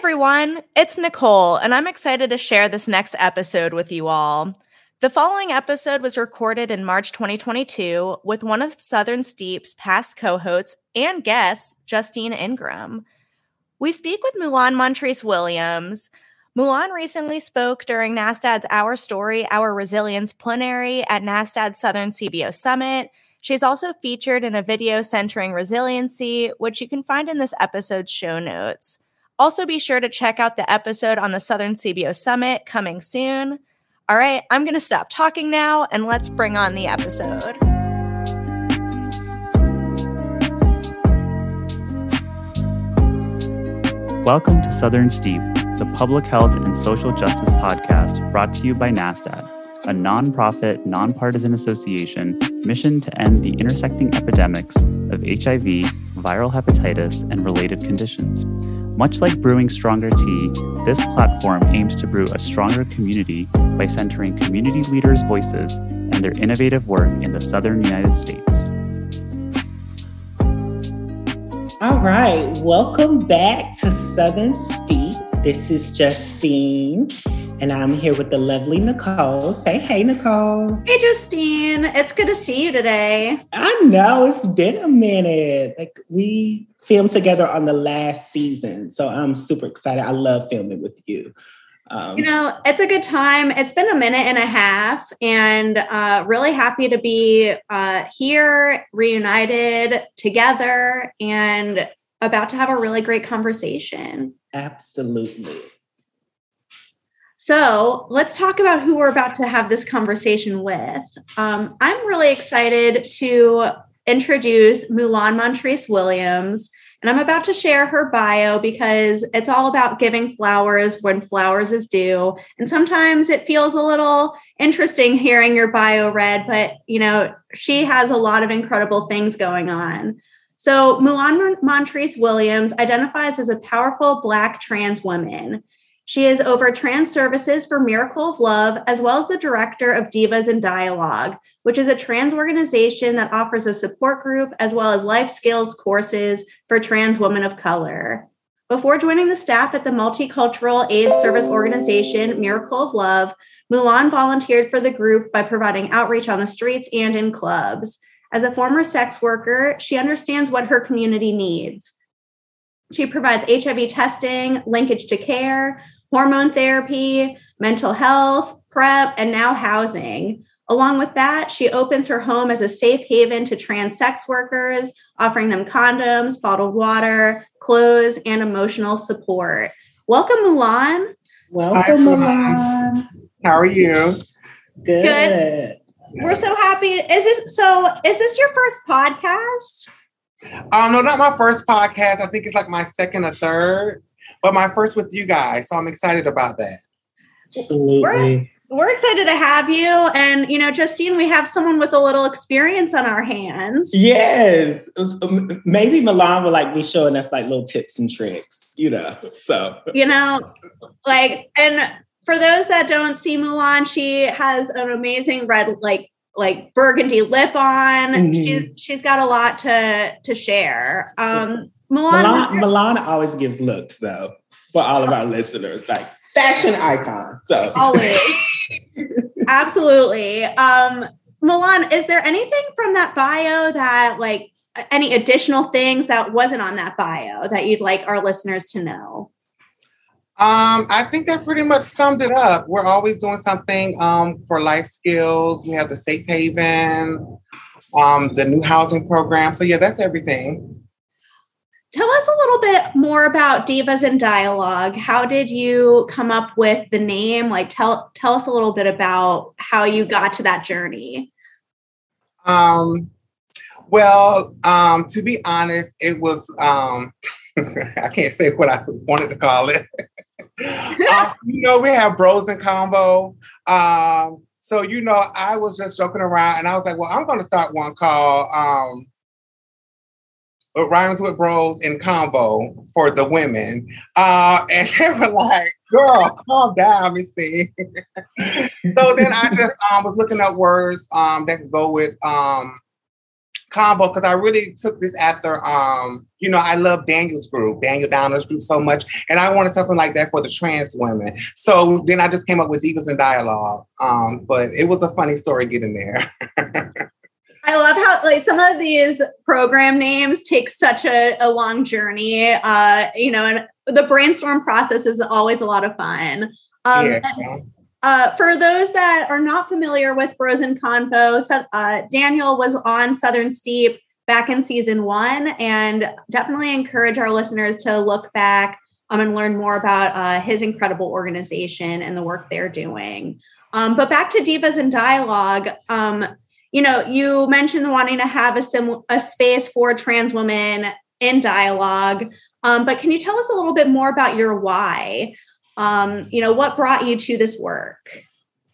everyone, it's Nicole, and I'm excited to share this next episode with you all. The following episode was recorded in March 2022 with one of Southern Steep's past co hosts and guests, Justine Ingram. We speak with Mulan Montrese Williams. Mulan recently spoke during NASTAD's Our Story, Our Resilience plenary at NASTAD Southern CBO Summit. She's also featured in a video centering resiliency, which you can find in this episode's show notes. Also, be sure to check out the episode on the Southern CBO Summit coming soon. All right, I'm going to stop talking now and let's bring on the episode. Welcome to Southern Steep, the public health and social justice podcast brought to you by NASTAD, a nonprofit, nonpartisan association mission to end the intersecting epidemics of HIV, viral hepatitis, and related conditions. Much like brewing stronger tea, this platform aims to brew a stronger community by centering community leaders' voices and their innovative work in the southern United States. All right, welcome back to Southern Steep. This is Justine, and I'm here with the lovely Nicole. Say hey, Nicole. Hey, Justine. It's good to see you today. I know it's been a minute. Like we filmed together on the last season. So I'm super excited. I love filming with you. Um, you know, it's a good time. It's been a minute and a half, and uh, really happy to be uh, here, reunited together, and about to have a really great conversation. Absolutely. So let's talk about who we're about to have this conversation with. Um, I'm really excited to introduce Mulan Montrese Williams. And I'm about to share her bio because it's all about giving flowers when flowers is due. And sometimes it feels a little interesting hearing your bio read, but you know, she has a lot of incredible things going on. So, Mulan Montrese Williams identifies as a powerful Black trans woman. She is over trans services for Miracle of Love, as well as the director of Divas in Dialogue, which is a trans organization that offers a support group as well as life skills courses for trans women of color. Before joining the staff at the multicultural AIDS service organization Miracle of Love, Mulan volunteered for the group by providing outreach on the streets and in clubs. As a former sex worker, she understands what her community needs. She provides HIV testing, linkage to care, hormone therapy, mental health, PrEP, and now housing. Along with that, she opens her home as a safe haven to trans sex workers, offering them condoms, bottled water, clothes, and emotional support. Welcome, Mulan. Welcome, Mulan. How are you? Good. Good. We're so happy. Is this so? Is this your first podcast? Um, no, not my first podcast. I think it's like my second or third but my first with you guys. So I'm excited about that. Absolutely. We're, we're excited to have you. And, you know, Justine, we have someone with a little experience on our hands. Yes. Um, maybe Milan will like be showing us like little tips and tricks, you know. So, you know, like, and for those that don't see Mulan, she has an amazing red, like, like burgundy lip on. Mm-hmm. She's she's got a lot to to share. Um Milan, Milan, Milan always gives looks though for all of our listeners, like fashion icon. So always, absolutely. Um, Milan, is there anything from that bio that like any additional things that wasn't on that bio that you'd like our listeners to know? Um, I think that pretty much summed it up. We're always doing something um, for life skills. We have the safe haven, um, the new housing program. So yeah, that's everything. Tell us a little bit more about Divas in Dialogue. How did you come up with the name? Like tell tell us a little bit about how you got to that journey. Um well, um, to be honest, it was um I can't say what I wanted to call it. um, you know, we have Bros and Convo. Um, so you know, I was just joking around and I was like, well, I'm gonna start one called um it rhymes with Bros in Convo for the women. Uh, and they were like, girl, calm down, Misty. so then I just um, was looking up words um, that could go with um, Convo because I really took this after um, you know, I love Daniel's group, Daniel Downer's group so much. And I wanted something like that for the trans women. So then I just came up with Divas and Dialogue. Um, but it was a funny story getting there. I love how like some of these program names take such a, a long journey. Uh, you know, and the brainstorm process is always a lot of fun. Um, yeah. And, uh, for those that are not familiar with Bros and Convo, uh, Daniel was on Southern Steep back in season one, and definitely encourage our listeners to look back um, and learn more about uh, his incredible organization and the work they're doing. Um, but back to Divas and Dialogue, um, you know, you mentioned wanting to have a, sim- a space for trans women in dialogue. Um, but can you tell us a little bit more about your why? Um, you know, what brought you to this work?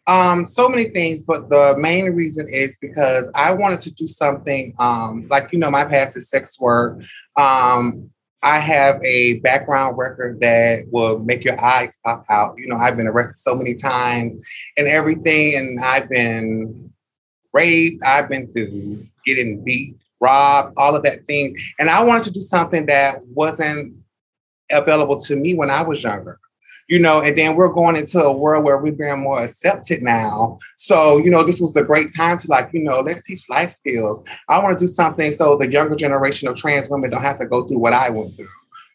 Um, so many things, but the main reason is because I wanted to do something um, like you know, my past is sex work. Um, I have a background record that will make your eyes pop out. You know, I've been arrested so many times and everything, and I've been raped, I've been through getting beat, robbed, all of that things. And I wanted to do something that wasn't available to me when I was younger you know, and then we're going into a world where we're being more accepted now. So, you know, this was the great time to like, you know, let's teach life skills. I want to do something so the younger generation of trans women don't have to go through what I went through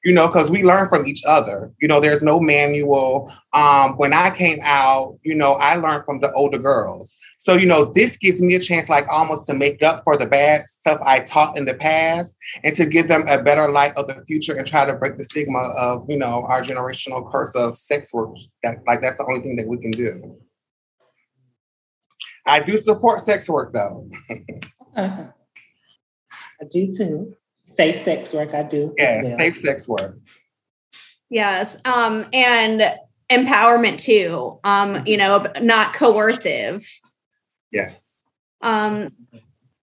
you know, because we learn from each other. You know, there's no manual. Um, when I came out, you know, I learned from the older girls. So, you know, this gives me a chance, like almost to make up for the bad stuff I taught in the past and to give them a better light of the future and try to break the stigma of, you know, our generational curse of sex work. That, like, that's the only thing that we can do. I do support sex work though. uh-huh. I do too safe sex work I do. Yeah, well. safe sex work. Yes. Um, and empowerment too. Um, you know, not coercive. Yes. Um,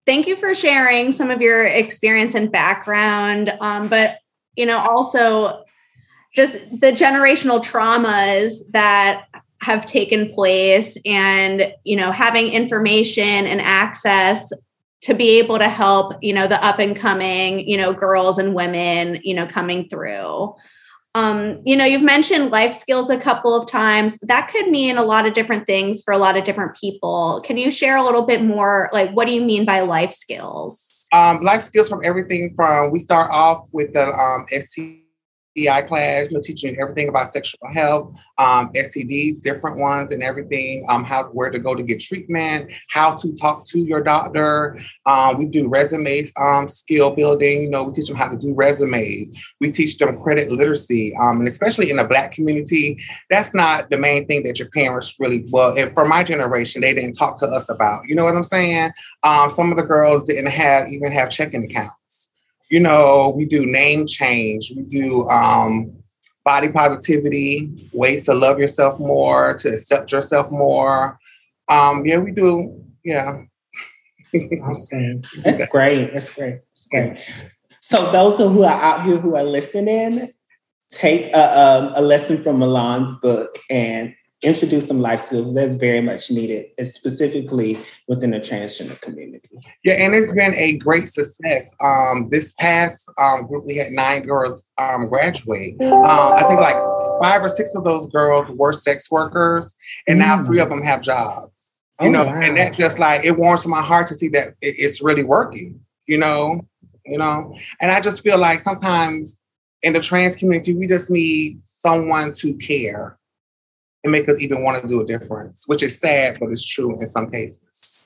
thank you for sharing some of your experience and background. Um, but you know, also just the generational traumas that have taken place and you know having information and access to be able to help you know the up and coming you know girls and women you know coming through um, you know you've mentioned life skills a couple of times. That could mean a lot of different things for a lot of different people. Can you share a little bit more like what do you mean by life skills? Um, life skills from everything from we start off with the um, ST STI class, you know, teaching everything about sexual health, um, STDs, different ones, and everything. Um, how where to go to get treatment, how to talk to your doctor. Um, we do resumes, um, skill building. You know, we teach them how to do resumes. We teach them credit literacy, um, and especially in the Black community, that's not the main thing that your parents really. Well, if, for my generation, they didn't talk to us about. You know what I'm saying? Um, some of the girls didn't have even have checking accounts you know, we do name change, we do um, body positivity, ways to love yourself more, to accept yourself more. Um, yeah, we do. Yeah. awesome. That's great. That's great. That's great. So those who are out here who are listening, take a, um, a lesson from Milan's book and introduce some life skills that's very much needed, specifically within the transgender community. Yeah, and it's been a great success. Um, this past um, group, we had nine girls um, graduate. Um, I think like five or six of those girls were sex workers, and now three of them have jobs. You oh, know, wow. and that just like it warms my heart to see that it's really working. You know, you know, and I just feel like sometimes in the trans community, we just need someone to care and make us even want to do a difference, which is sad, but it's true in some cases.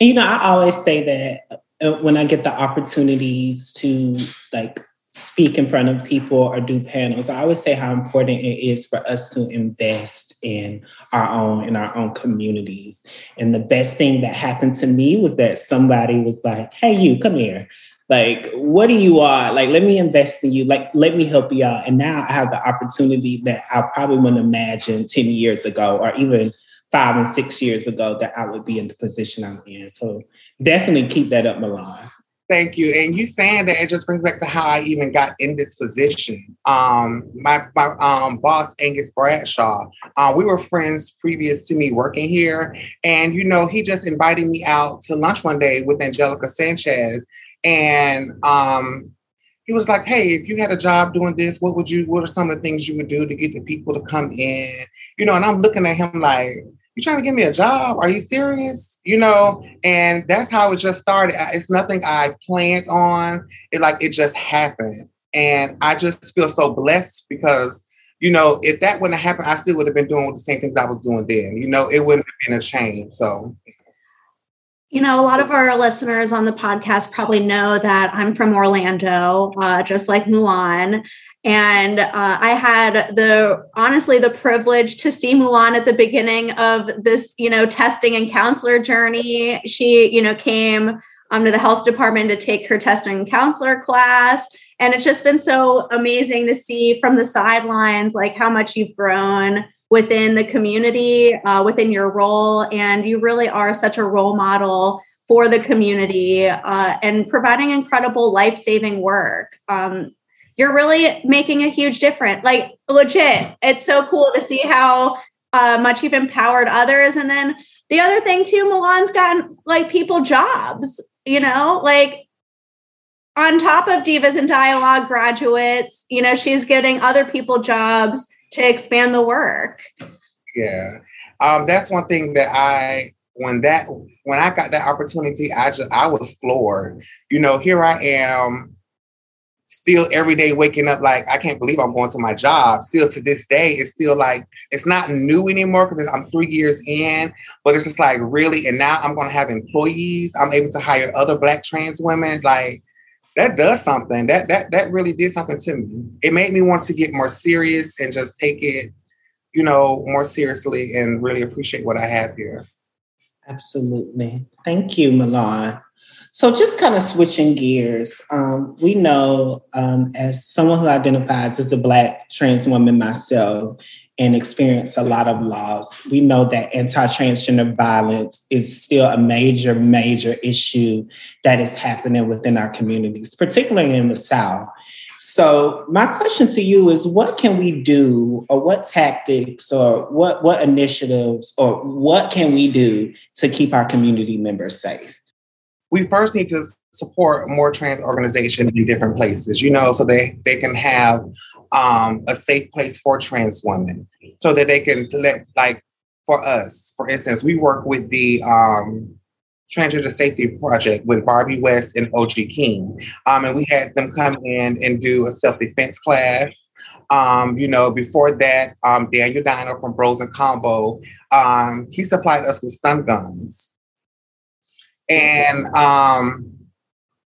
And you know, I always say that uh, when I get the opportunities to like speak in front of people or do panels, I always say how important it is for us to invest in our own in our own communities. And the best thing that happened to me was that somebody was like, "Hey, you, come here." Like what do you want like let me invest in you like let me help you out. And now i have the opportunity that i probably wouldn't imagine 10 years ago or even five and six years ago that i would be in the position i'm in. So definitely keep that up milan. Thank you. And you saying that it just brings back to how I even got in this position. Um, my my um, boss Angus Bradshaw, uh, we were friends previous to me working here, and you know he just invited me out to lunch one day with Angelica Sanchez, and um, he was like, "Hey, if you had a job doing this, what would you? What are some of the things you would do to get the people to come in?" You know, and I'm looking at him like, "You trying to give me a job? Are you serious?" You know, and that's how it just started. It's nothing I planned on. It like it just happened, and I just feel so blessed because you know, if that wouldn't have happened, I still would have been doing the same things I was doing then. You know, it wouldn't have been a change. So you know, a lot of our listeners on the podcast probably know that I'm from Orlando, uh, just like Mulan. And uh, I had the honestly the privilege to see Mulan at the beginning of this, you know, testing and counselor journey. She, you know, came um, to the health department to take her testing and counselor class. And it's just been so amazing to see from the sidelines, like how much you've grown within the community, uh, within your role. And you really are such a role model for the community uh, and providing incredible life saving work. Um, you're really making a huge difference. Like, legit, it's so cool to see how uh, much you've empowered others. And then the other thing, too, Milan's gotten like people jobs, you know, like on top of Divas in Dialogue graduates, you know, she's getting other people jobs to expand the work. Yeah. Um, that's one thing that I when that when I got that opportunity, I just I was floored. You know, here I am still every day waking up like I can't believe I'm going to my job. Still to this day, it's still like it's not new anymore because I'm three years in, but it's just like really. And now I'm going to have employees. I'm able to hire other Black trans women. Like that does something. That that that really did something to me. It made me want to get more serious and just take it, you know, more seriously and really appreciate what I have here. Absolutely. Thank you, Milan. So just kind of switching gears, um, we know um, as someone who identifies as a Black trans woman myself, and experience a lot of loss. We know that anti transgender violence is still a major, major issue that is happening within our communities, particularly in the South. So, my question to you is what can we do, or what tactics, or what, what initiatives, or what can we do to keep our community members safe? We first need to support more trans organizations in different places, you know, so they, they can have um, a safe place for trans women so that they can let, like, for us, for instance, we work with the um, Transgender Safety Project with Barbie West and OG King. Um, and we had them come in and do a self defense class. Um, you know, before that, um, Daniel Dino from Bros and Convo, um, he supplied us with stun guns. And um,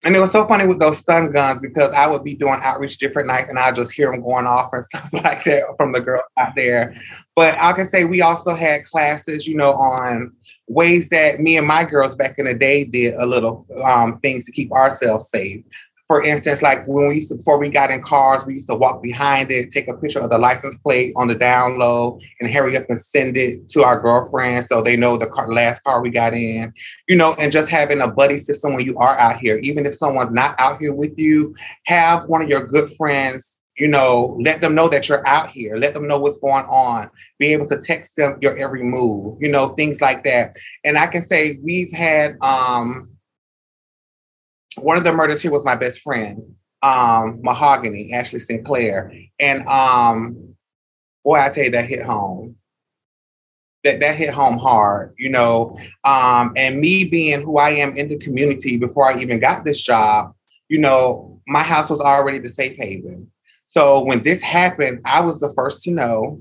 and it was so funny with those stun guns because I would be doing outreach different nights and I just hear them going off and stuff like that from the girls out there. But I can say we also had classes, you know, on ways that me and my girls back in the day did a little um, things to keep ourselves safe for instance, like when we used to, before we got in cars, we used to walk behind it, take a picture of the license plate on the down low, and hurry up and send it to our girlfriends so they know the car, last car we got in. You know, and just having a buddy system when you are out here, even if someone's not out here with you, have one of your good friends. You know, let them know that you're out here. Let them know what's going on. Be able to text them your every move. You know, things like that. And I can say we've had um one of the murders here was my best friend, um, Mahogany, Ashley Sinclair. And um, boy, I tell you, that hit home. That, that hit home hard, you know. Um, and me being who I am in the community before I even got this job, you know, my house was already the safe haven. So when this happened, I was the first to know.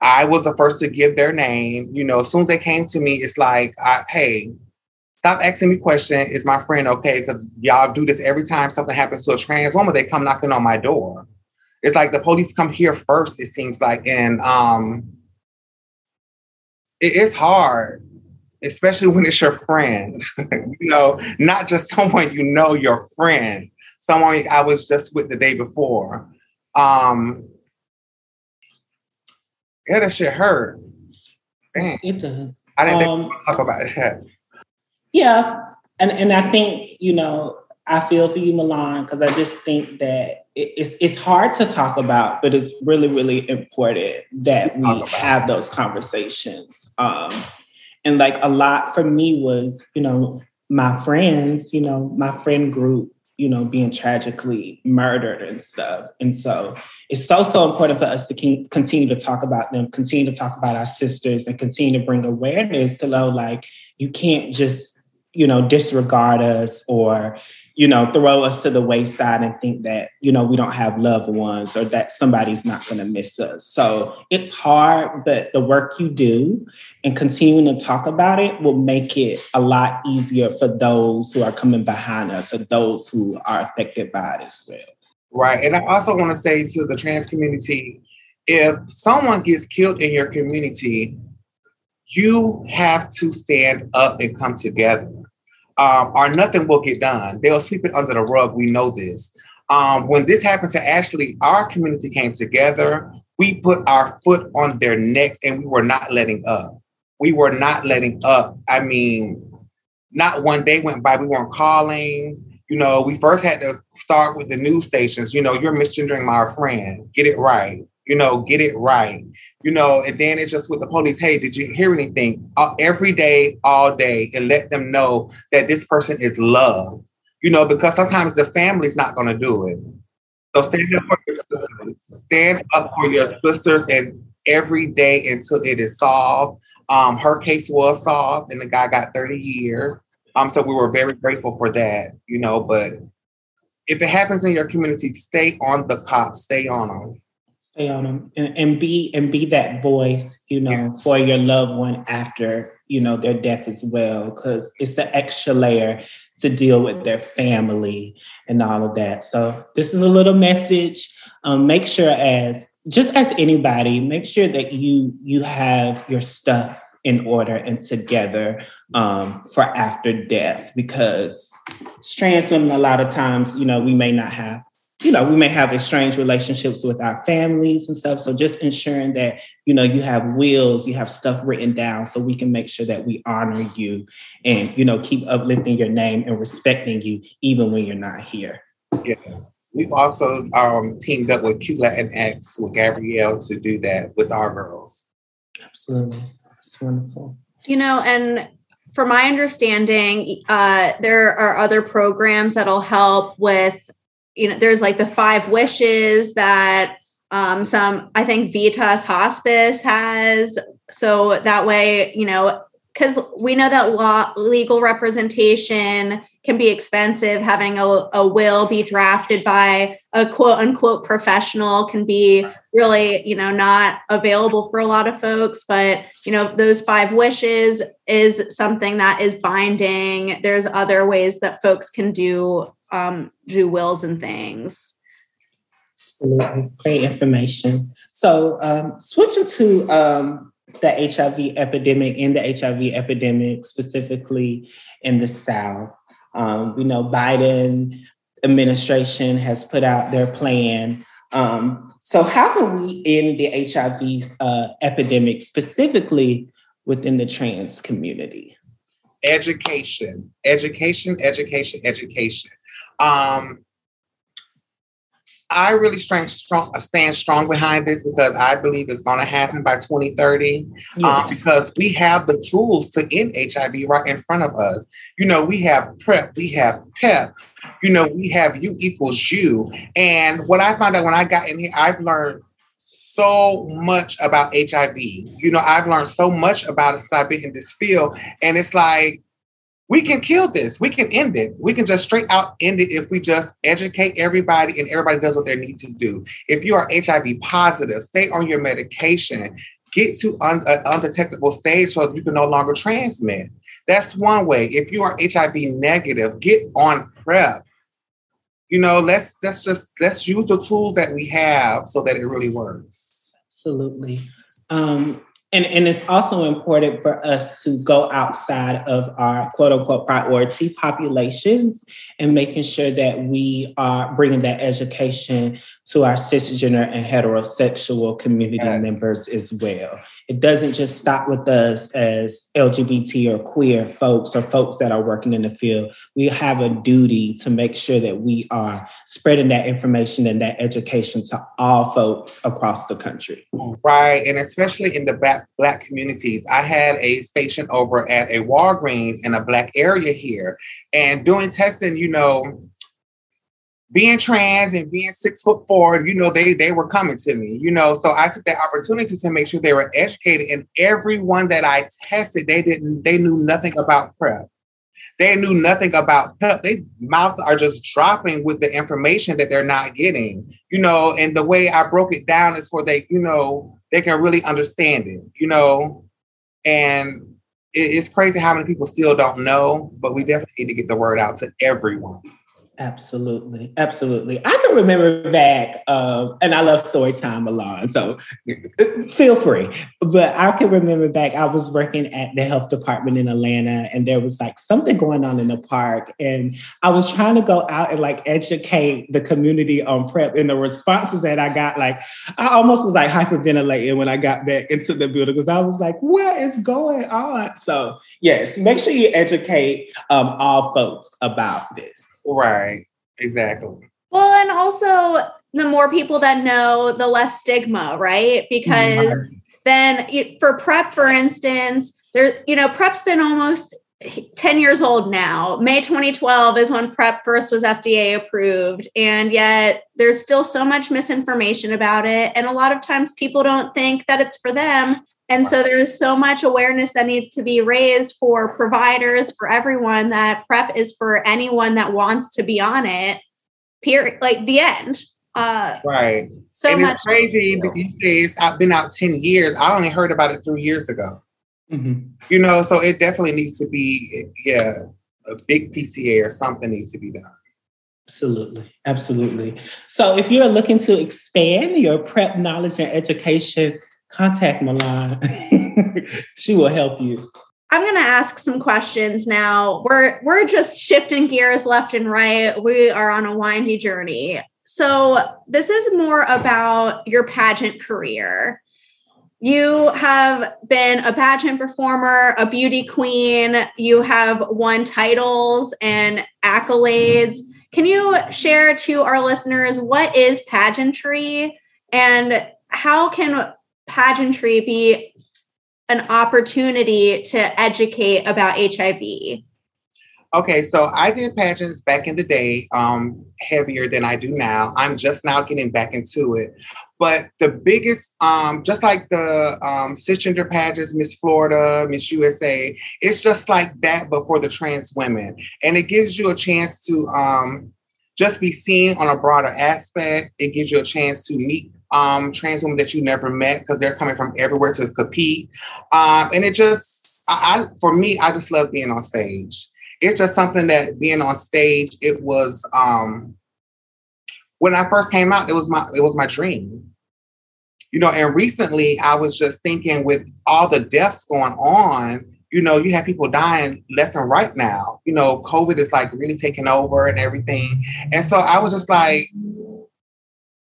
I was the first to give their name. You know, as soon as they came to me, it's like, I, hey, Stop asking me question. Is my friend okay? Because y'all do this every time something happens to a trans woman. They come knocking on my door. It's like the police come here first. It seems like, and um, it is hard, especially when it's your friend. you know, not just someone you know, your friend, someone I was just with the day before. Um, yeah, that shit hurt. Dang. It does. I didn't um, talk about that. Yeah. And and I think, you know, I feel for you, Milan, because I just think that it's it's hard to talk about, but it's really, really important that we have those conversations. Um, and like a lot for me was, you know, my friends, you know, my friend group, you know, being tragically murdered and stuff. And so it's so, so important for us to keep, continue to talk about them, continue to talk about our sisters, and continue to bring awareness to know, like, you can't just, you know, disregard us or, you know, throw us to the wayside and think that, you know, we don't have loved ones or that somebody's not going to miss us. So it's hard, but the work you do and continuing to talk about it will make it a lot easier for those who are coming behind us or those who are affected by it as well. Right. And I also want to say to the trans community if someone gets killed in your community, you have to stand up and come together um, or nothing will get done. They'll sweep it under the rug. We know this. Um, when this happened to Ashley, our community came together. We put our foot on their necks and we were not letting up. We were not letting up. I mean, not one day went by, we weren't calling. You know, we first had to start with the news stations. You know, you're misgendering my friend. Get it right. You know, get it right you know, and then it's just with the police, hey, did you hear anything? Uh, every day, all day, and let them know that this person is loved, you know, because sometimes the family's not going to do it. So stand up for your sisters. Stand up for your sisters and every day until it is solved. Um, her case was solved and the guy got 30 years. Um, so we were very grateful for that, you know, but if it happens in your community, stay on the cops, stay on them stay on them and, and be and be that voice you know yeah. for your loved one after you know their death as well because it's an extra layer to deal with their family and all of that so this is a little message um, make sure as just as anybody make sure that you you have your stuff in order and together um, for after death because trans women a lot of times you know we may not have you know, we may have estranged relationships with our families and stuff. So just ensuring that, you know, you have wills, you have stuff written down so we can make sure that we honor you and, you know, keep uplifting your name and respecting you even when you're not here. Yes. We've also um, teamed up with Q X with Gabrielle to do that with our girls. Absolutely. That's wonderful. You know, and from my understanding, uh, there are other programs that'll help with you know, there's like the five wishes that um, some, I think Vitas Hospice has. So that way, you know, because we know that law legal representation can be expensive having a, a, will be drafted by a quote unquote professional can be really you know not available for a lot of folks but you know those five wishes is something that is binding there's other ways that folks can do um, do wills and things. Absolutely. Great information. So, um, switching to um, the HIV epidemic and the HIV epidemic specifically in the South, um, we know Biden administration has put out their plan. Um, so, how can we end the HIV uh, epidemic specifically within the trans community? Education, education, education, education. Um, I really stand strong, stand strong behind this because I believe it's going to happen by 2030. Um, yes. Um, because we have the tools to end HIV right in front of us. You know, we have PrEP, we have PEP, you know, we have U equals U. And what I found out when I got in here, I've learned so much about HIV. You know, I've learned so much about it since I've been in this field. And it's like, we can kill this. We can end it. We can just straight out end it if we just educate everybody and everybody does what they need to do. If you are HIV positive, stay on your medication. Get to an undetectable stage so you can no longer transmit. That's one way. If you are HIV negative, get on PrEP. You know, let's let's just let's use the tools that we have so that it really works. Absolutely. Um, and, and it's also important for us to go outside of our quote unquote priority populations and making sure that we are bringing that education to our cisgender and heterosexual community yes. members as well. It doesn't just stop with us as LGBT or queer folks or folks that are working in the field. We have a duty to make sure that we are spreading that information and that education to all folks across the country. Right. And especially in the black, black communities. I had a station over at a Walgreens in a black area here. And doing testing, you know, being trans and being six foot four, you know, they they were coming to me, you know. So I took that opportunity to make sure they were educated. And everyone that I tested, they didn't, they knew nothing about PrEP. They knew nothing about PrEP. They mouths are just dropping with the information that they're not getting, you know. And the way I broke it down is for they, you know, they can really understand it, you know. And it's crazy how many people still don't know, but we definitely need to get the word out to everyone. Absolutely, absolutely. I can remember back, uh, and I love story time a lot, so feel free. But I can remember back, I was working at the health department in Atlanta, and there was like something going on in the park, and I was trying to go out and like educate the community on PrEP. And the responses that I got, like I almost was like hyperventilating when I got back into the building because I was like, "What is going on?" So yes, make sure you educate um, all folks about this. Right. Exactly. Well, and also the more people that know, the less stigma, right? Because mm-hmm. then for PrEP, for instance, there, you know, PrEP's been almost 10 years old now. May 2012 is when PrEP first was FDA approved. And yet there's still so much misinformation about it. And a lot of times people don't think that it's for them. And so there's so much awareness that needs to be raised for providers, for everyone that PrEP is for anyone that wants to be on it. Period. Like the end. Uh, right. So and much it's crazy these days. I've been out 10 years. I only heard about it three years ago. Mm-hmm. You know, so it definitely needs to be, yeah, a big PCA or something needs to be done. Absolutely. Absolutely. So if you're looking to expand your PrEP knowledge and education, contact Milan. she will help you. I'm going to ask some questions now. We're we're just shifting gears left and right. We are on a windy journey. So, this is more about your pageant career. You have been a pageant performer, a beauty queen, you have won titles and accolades. Can you share to our listeners what is pageantry and how can pageantry be an opportunity to educate about HIV? Okay, so I did pageants back in the day, um, heavier than I do now. I'm just now getting back into it. But the biggest, um, just like the um, cisgender pageants, Miss Florida, Miss USA, it's just like that, but for the trans women. And it gives you a chance to um, just be seen on a broader aspect. It gives you a chance to meet um, trans women that you never met because they're coming from everywhere to compete. Um, and it just, I, I, for me, I just love being on stage. It's just something that being on stage, it was, um, when I first came out, it was my, it was my dream. You know, and recently I was just thinking with all the deaths going on, you know, you have people dying left and right now. You know, COVID is like really taking over and everything. And so I was just like,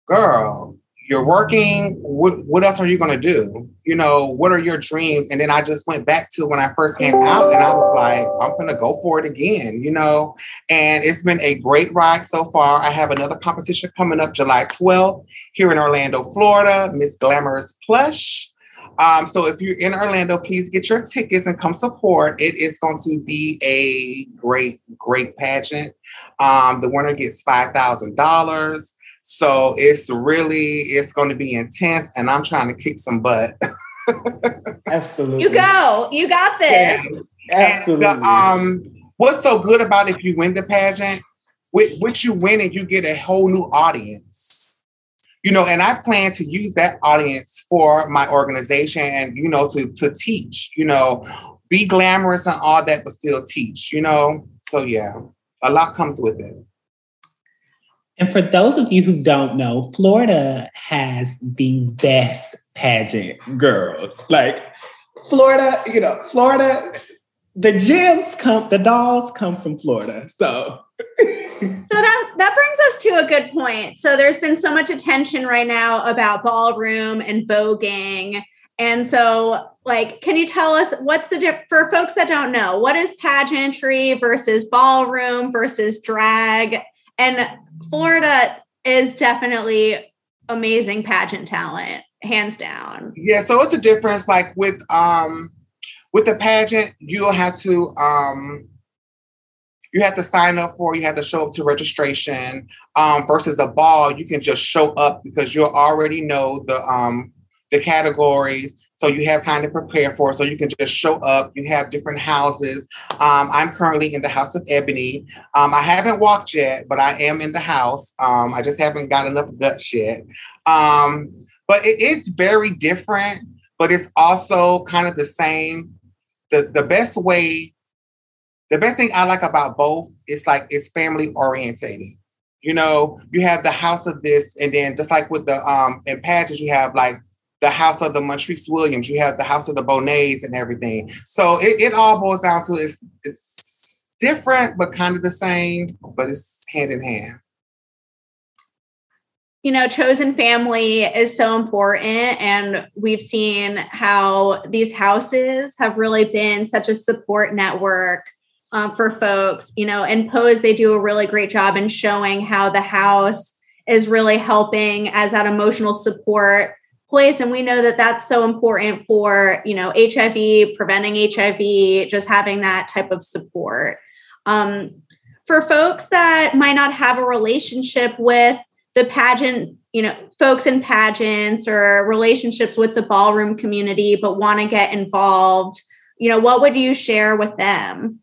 girl, you're working what, what else are you going to do you know what are your dreams and then i just went back to when i first came out and i was like i'm going to go for it again you know and it's been a great ride so far i have another competition coming up july 12th here in orlando florida miss glamorous plush um, so if you're in Orlando, please get your tickets and come support. It is going to be a great, great pageant. Um, the winner gets five thousand dollars. So it's really it's going to be intense, and I'm trying to kick some butt. Absolutely, you go. You got this. Absolutely. And, um, what's so good about if you win the pageant? With which you win and you get a whole new audience. You know, and I plan to use that audience for my organization and you know to to teach. You know, be glamorous and all that, but still teach. You know, so yeah, a lot comes with it. And for those of you who don't know, Florida has the best pageant girls. Like Florida, you know, Florida, the gems come, the dolls come from Florida. So so that that brings us to a good point. So there's been so much attention right now about ballroom and voguing And so, like, can you tell us what's the for folks that don't know? What is pageantry versus ballroom versus drag? And Florida is definitely amazing pageant talent, hands down. Yeah, so it's a difference. Like with um with the pageant, you'll have to um you have to sign up for, you have to show up to registration. Um, versus a ball, you can just show up because you already know the um the categories. So you have time to prepare for it. So you can just show up. You have different houses. Um, I'm currently in the House of Ebony. Um, I haven't walked yet, but I am in the house. Um, I just haven't got enough guts yet. Um, but it is very different, but it's also kind of the same. The, the best way, the best thing I like about both is like it's family orientated. You know, you have the house of this, and then just like with the um in pageants, you have like the house of the Montrese Williams, you have the house of the Bonets and everything. So it, it all boils down to it's it's different but kind of the same, but it's hand in hand. You know, chosen family is so important. And we've seen how these houses have really been such a support network um, for folks. You know, and Pose, they do a really great job in showing how the house is really helping as that emotional support place. And we know that that's so important for you know hiv preventing hiv just having that type of support. Um, for folks that might not have a relationship with the pageant you know folks in pageants or relationships with the ballroom community but want to get involved you know what would you share with them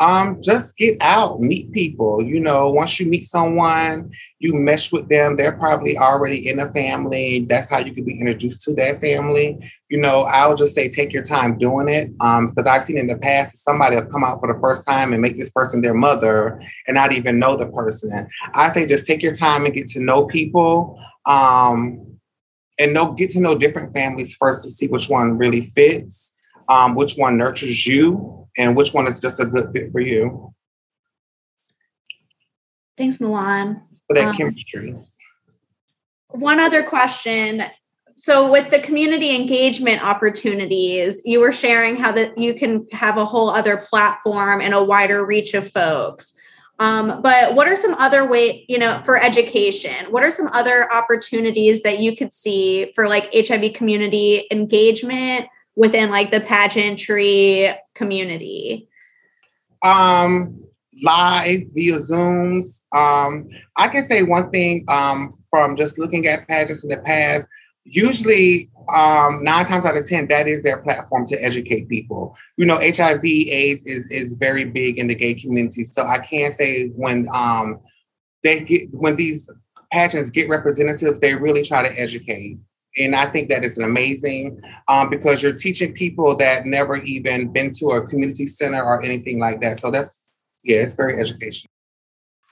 um, just get out, meet people. You know, once you meet someone, you mesh with them. They're probably already in a family. That's how you can be introduced to that family. You know, I'll just say take your time doing it. Um, because I've seen in the past somebody will come out for the first time and make this person their mother and not even know the person. I say just take your time and get to know people. Um, and know get to know different families first to see which one really fits, um, which one nurtures you and which one is just a good fit for you. Thanks, Milan. For that um, chemistry. One other question. So, with the community engagement opportunities, you were sharing how that you can have a whole other platform and a wider reach of folks. Um, but what are some other way, you know, for education? What are some other opportunities that you could see for like HIV community engagement within like the pageantry community? Um, live via Zooms. Um, I can say one thing um, from just looking at pageants in the past. Usually, um, nine times out of ten, that is their platform to educate people. You know, HIV/AIDS is is very big in the gay community, so I can say when um, they get when these pageants get representatives, they really try to educate and I think that is amazing um, because you're teaching people that never even been to a community center or anything like that. So that's yeah, it's very educational.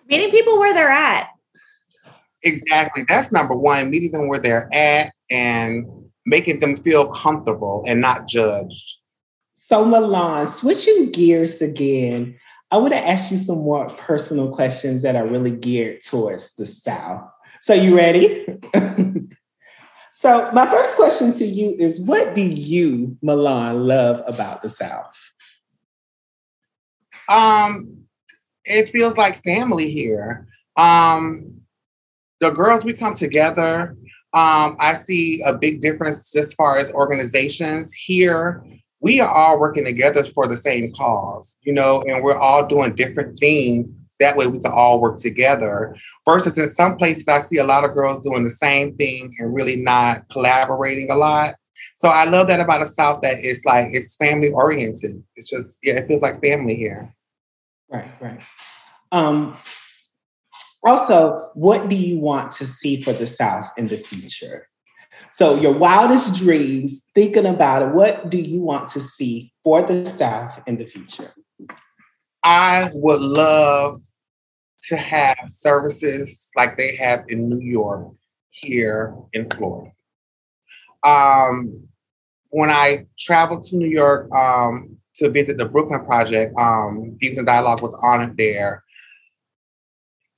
Meeting people where they're at. Exactly. That's number one. Meeting them where they're at and making them feel comfortable and not judged. So Milan, switching gears again, I want to ask you some more personal questions that are really geared towards the South. So you ready? So, my first question to you is what do you, Milan, love about the South? Um, it feels like family here. Um, the girls, we come together. Um, I see a big difference as far as organizations here. We are all working together for the same cause, you know, and we're all doing different things that way we can all work together. Versus in some places, I see a lot of girls doing the same thing and really not collaborating a lot. So I love that about the South that it's like it's family oriented. It's just yeah, it feels like family here. Right, right. Um, also, what do you want to see for the South in the future? So, your wildest dreams, thinking about it, what do you want to see for the South in the future? I would love to have services like they have in New York here in Florida. Um, when I traveled to New York um, to visit the Brooklyn Project, um, Divas and Dialogue was honored there.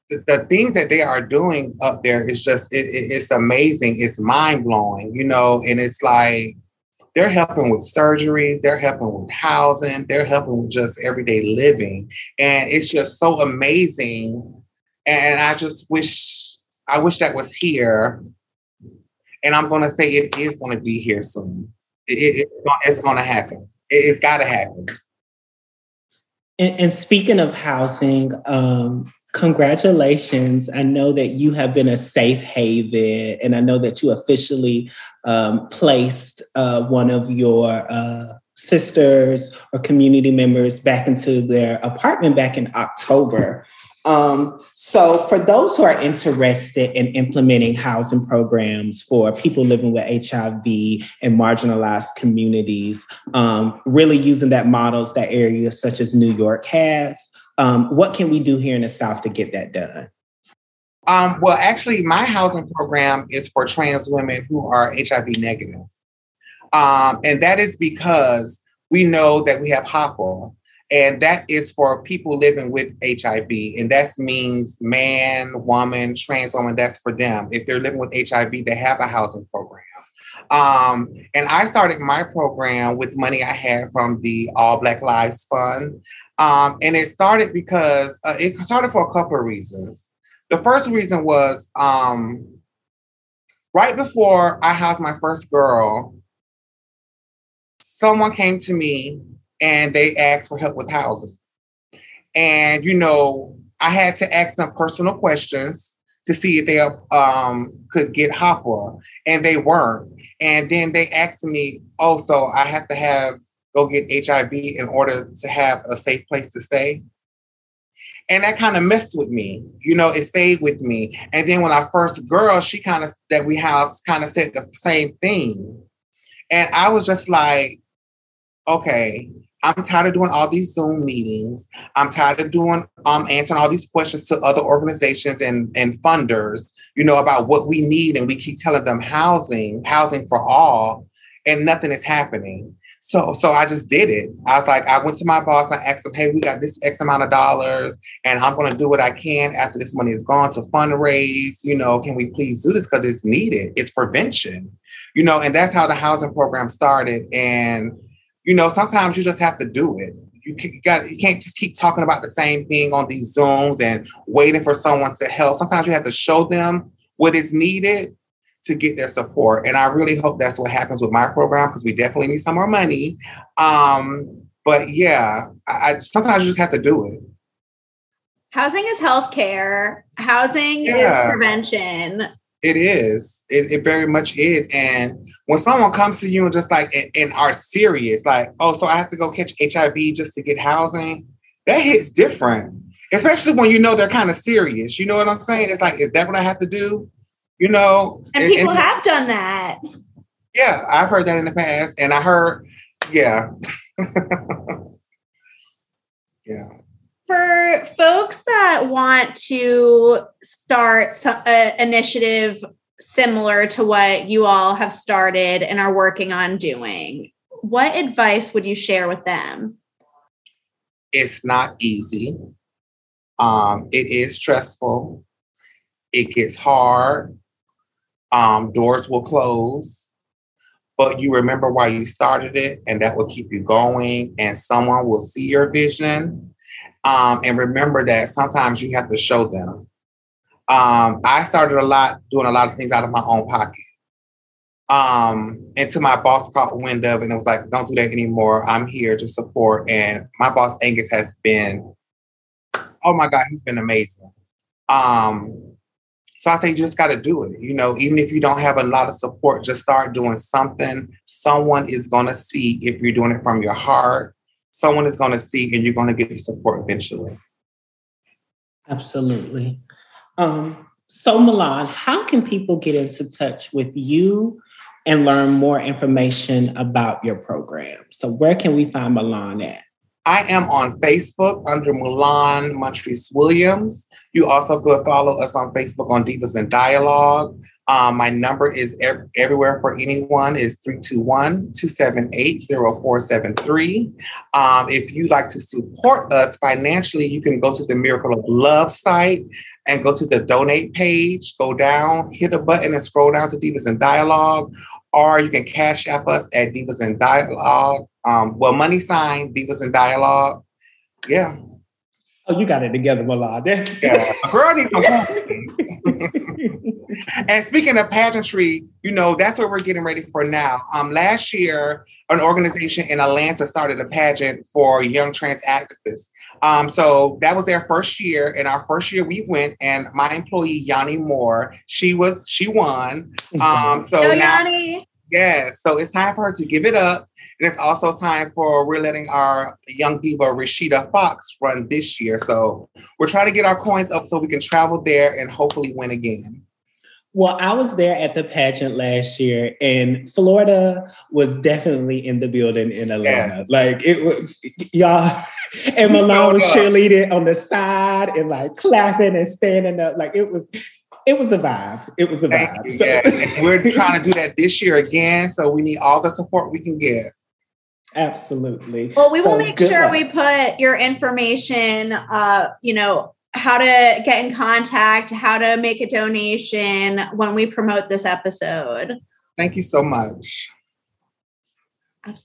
the, the, things that they are doing up there is just it, it, it's amazing. It's mind blowing, you know, and it's like they're helping with surgeries, they're helping with housing, they're helping with just everyday living, and it's just so amazing. And I just wish I wish that was here. And I'm going to say it is going to be here soon. It, it's, it's going to happen. It, has got to happen. And, and, speaking of housing, um, congratulations. I know that you have been a safe haven, and I know that you officially um, placed uh, one of your uh, sisters or community members back into their apartment back in October. Um, so, for those who are interested in implementing housing programs for people living with HIV and marginalized communities, um, really using that models that areas such as New York has, um, what can we do here in the South to get that done? Um, well, actually, my housing program is for trans women who are HIV negative. Um, and that is because we know that we have HOPWA, and that is for people living with HIV. And that means man, woman, trans woman, that's for them. If they're living with HIV, they have a housing program. Um, and I started my program with money I had from the All Black Lives Fund. Um, and it started because uh, it started for a couple of reasons. The first reason was um, right before I housed my first girl, someone came to me and they asked for help with housing. And, you know, I had to ask them personal questions to see if they um, could get HOPWA, and they weren't. And then they asked me, oh, so I have to have go get HIV in order to have a safe place to stay. And that kind of messed with me. You know, it stayed with me. And then when our first girl, she kind of that we housed kind of said the same thing. And I was just like, okay, I'm tired of doing all these Zoom meetings. I'm tired of doing um answering all these questions to other organizations and, and funders, you know, about what we need. And we keep telling them housing, housing for all, and nothing is happening. So, so I just did it. I was like, I went to my boss and I asked him, hey, we got this X amount of dollars, and I'm going to do what I can after this money is gone to fundraise. You know, can we please do this because it's needed? It's prevention. You know, and that's how the housing program started. And you know, sometimes you just have to do it. You got you can't just keep talking about the same thing on these Zooms and waiting for someone to help. Sometimes you have to show them what is needed to get their support. And I really hope that's what happens with my program because we definitely need some more money. Um, but yeah, I, I, sometimes you just have to do it. Housing is healthcare. Housing yeah. is prevention. It is. It, it, very much is. And when someone comes to you and just like and, and are serious, like, oh, so I have to go catch HIV just to get housing, that hits different. Especially when you know they're kind of serious. You know what I'm saying? It's like, is that what I have to do? You know. And people and, have done that. Yeah, I've heard that in the past, and I heard, yeah, yeah. For folks that want to start an initiative similar to what you all have started and are working on doing, what advice would you share with them? It's not easy. Um, it is stressful. It gets hard um, doors will close, but you remember why you started it, and that will keep you going. And someone will see your vision. Um, and remember that sometimes you have to show them. Um, I started a lot doing a lot of things out of my own pocket. Um, to my boss called wind of, and it was like, don't do that anymore. I'm here to support. And my boss Angus has been, oh my God, he's been amazing. Um, so I say you just got to do it. You know, even if you don't have a lot of support, just start doing something. Someone is going to see if you're doing it from your heart. Someone is going to see, and you're going to get the support eventually. Absolutely. Um, so, Milan, how can people get into touch with you and learn more information about your program? So, where can we find Milan at? I am on Facebook under Milan Montrese Williams. You also could follow us on Facebook on Divas in Dialogue. Um, my number is ev- everywhere for anyone is 321-278-0473. Um, if you'd like to support us financially, you can go to the Miracle of Love site and go to the donate page, go down, hit a button and scroll down to Divas in Dialogue, or you can cash app us at Divas in Dialogue. Um, well, money sign Divas in Dialogue. Yeah. Oh, you got it together, Milan. Yeah. Girl needs some and speaking of pageantry, you know, that's what we're getting ready for now. Um, last year, an organization in Atlanta started a pageant for young trans activists. Um, so that was their first year. And our first year we went, and my employee Yanni Moore, she was she won. Um, so Go, now, Yanni. yes, so it's time for her to give it up. And it's also time for we're letting our young diva Rashida Fox run this year. So we're trying to get our coins up so we can travel there and hopefully win again. Well, I was there at the pageant last year, and Florida was definitely in the building in Atlanta. Yes. Like it was, y'all. And Milan was cheerleading on the side and like clapping and standing up. Like it was, it was a vibe. It was a Thank vibe. So- Yeah. We're trying to do that this year again. So we need all the support we can get. Absolutely. Well, we So will make sure luck. we put your information, uh, you know, how to get in contact, how to make a donation when we promote this episode. Thank you so much.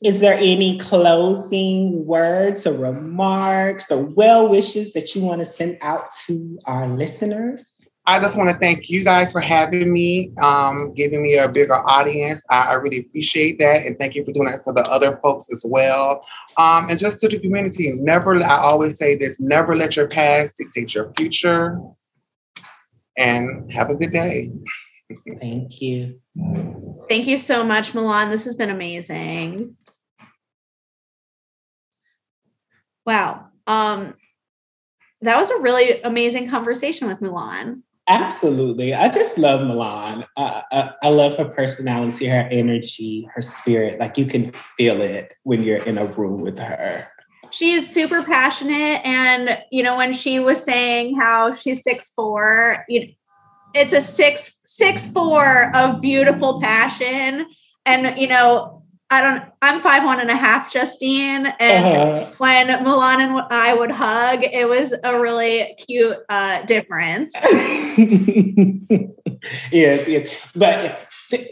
Is there any closing words or remarks or well wishes that you want to send out to our listeners? I just want to thank you guys for having me, um, giving me a bigger audience. I, I really appreciate that. And thank you for doing that for the other folks as well. Um, and just to the community, never, I always say this never let your past dictate your future. And have a good day. Thank you. Thank you so much, Milan. This has been amazing. Wow. Um, that was a really amazing conversation with Milan. Absolutely. I just love Milan. Uh, I, I love her personality, her energy, her spirit. Like you can feel it when you're in a room with her. She is super passionate. And, you know, when she was saying how she's six four, it's a six six four of beautiful passion. And, you know, I don't, I'm five one and a half, Justine. And Uh-huh. when Milan and I would hug, it was a really cute uh, difference. yes, yes. But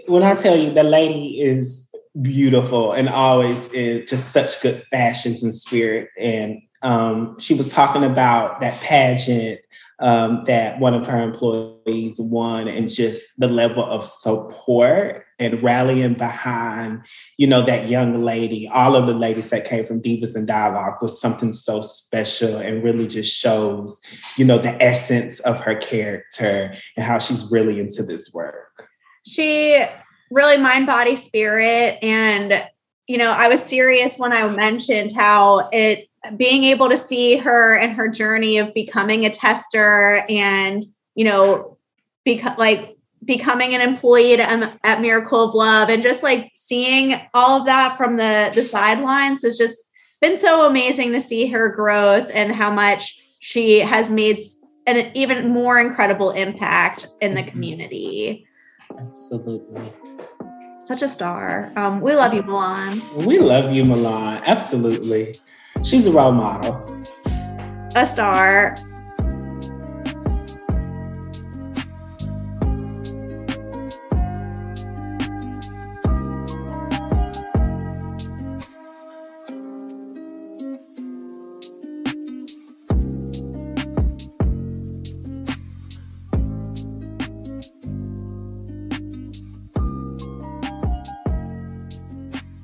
when I tell you the lady is beautiful and always is just such good fashions and spirit. And um, she was talking about that pageant um, that one of her employees won and just the level of support and rallying behind, you know, that young lady, all of the ladies that came from Divas and Dialogue was something so special and really just shows you know, the essence of her character and how she's really into this work. She really mind, body, spirit. And, you know, I was serious when I mentioned how it being able to see her and her journey of becoming a tester and, you know, beca- like becoming an employee at, at Miracle of Love and just like seeing all of that from the the sidelines has just been so amazing to see her growth and how much she has made an even more incredible impact in the Mhm. community. Absolutely. Such a star. Um, we love you, Milan. We love you, Milan. Absolutely. She's a role model. A star.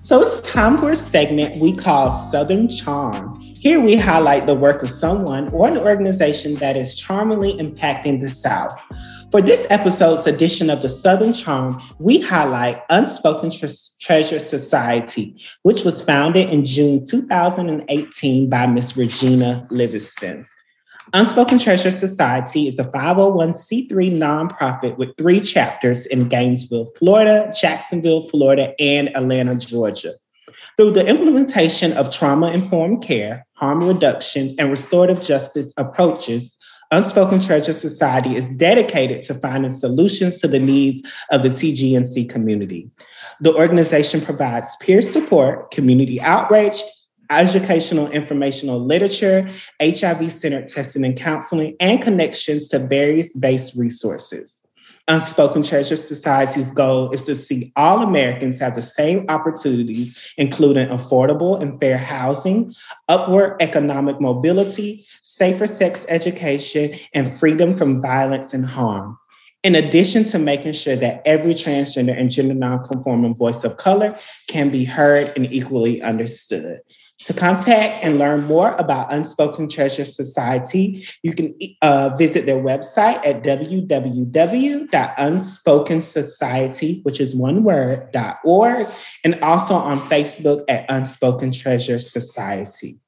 So it's time for a segment we call Southern Charm. Here we highlight the work of someone or an organization that is charmingly impacting the South. For this episode's edition of the Southern Charm, we highlight Unspoken Tre- Treasure Society, which was founded in June 2018 by Miss Regina Livingston. Unspoken Treasure Society is a 501c3 nonprofit with three chapters in Gainesville, Florida, Jacksonville, Florida, and Atlanta, Georgia. Through the implementation of trauma informed care, harm reduction, and restorative justice approaches, Unspoken Treasure Society is dedicated to finding solutions to the needs of the TGNC community. The organization provides peer support, community outreach, educational informational literature, HIV centered testing and counseling, and connections to various base resources. Unspoken Treasure Society's goal is to see all Americans have the same opportunities, including affordable and fair housing, upward economic mobility, safer sex education, and freedom from violence and harm. In addition to making sure that every transgender and gender nonconforming voice of color can be heard and equally understood. To contact and learn more about Unspoken Treasure Society, you can uh, visit their website at www.unspokensociety, which is one word, .org, and also on Facebook at Unspoken Treasure Society.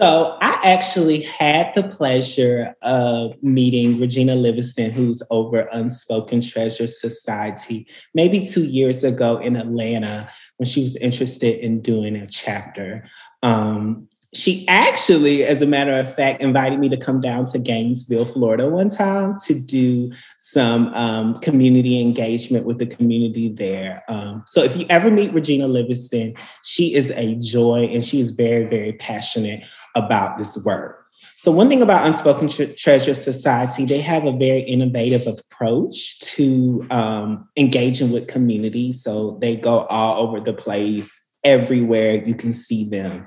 So I actually had the pleasure of meeting Regina Livingston, who's over Unspoken Treasure Society, maybe two years ago in Atlanta when she was interested in doing a chapter. Um, she actually, as a matter of fact, invited me to come down to Gainesville, Florida one time to do some um, community engagement with the community there. Um, so if you ever meet Regina Livingston, she is a joy and she is very, very passionate about this work. So, one thing about Unspoken Treasure Society, they have a very innovative approach to um, engaging with community. So, they go all over the place, everywhere you can see them.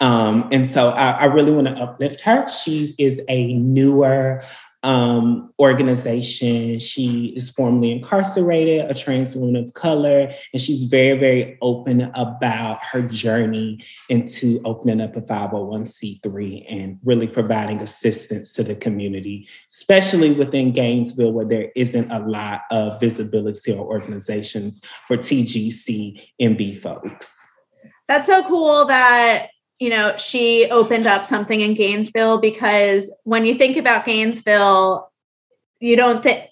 Um, and so I, I really want to uplift her. She is a newer um, organization. She is formerly incarcerated, a trans woman of color, and she's very, very open about her journey into opening up a 501c3 and really providing assistance to the community, especially within Gainesville, where there isn't a lot of visibility or organizations for TGC MB folks. That's so cool that you know, she opened up something in Gainesville because when you think about Gainesville, you don't think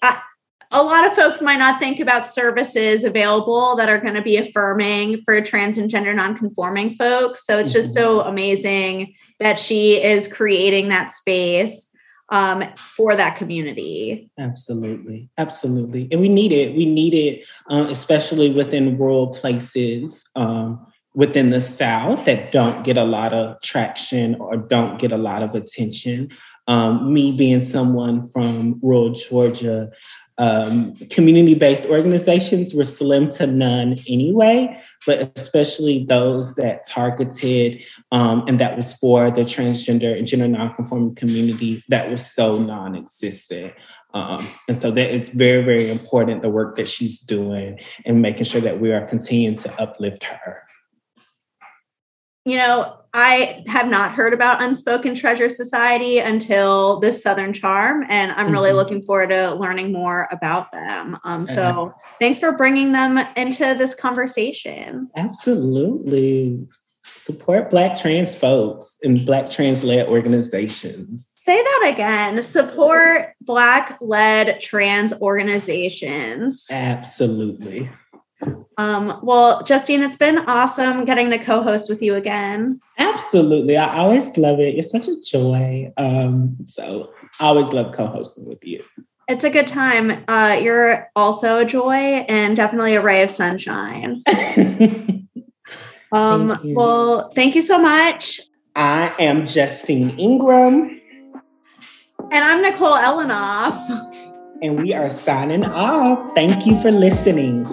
a lot of folks might not think about services available that are going to be affirming for trans and gender nonconforming folks. So it's just so mm-hmm. amazing that she is creating that space um, for that community. Absolutely, absolutely, and we need it. We need it, um, especially within rural places. Um, within the South that don't get a lot of traction or don't get a lot of attention. Um, me being someone from rural Georgia, um, community based organizations were slim to none anyway, but especially those that targeted um, and that was for the transgender and gender nonconforming community that was so non existent. Um, and so that is very, very important the work that she's doing and making sure that we are continuing to uplift her you know, I have not heard about Unspoken Treasure Society until this Southern Charm, and I'm really mm-hmm. looking forward to learning more about them. Um, so, uh-huh. thanks for bringing them into this conversation. Absolutely. Support Black trans folks and Black trans led organizations. Say that again. Support Black led trans organizations. Absolutely. Um, well, Justine, it's been awesome getting to co-host with you again. Absolutely. I always love it. You're such a joy. Um, so I always love co-hosting with you. It's a good time. Uh, you're also a joy and definitely a ray of sunshine. um, thank well, thank you so much. I am Justine Ingram. And I'm Nicole Elenoff. And we are signing off. Thank you for listening.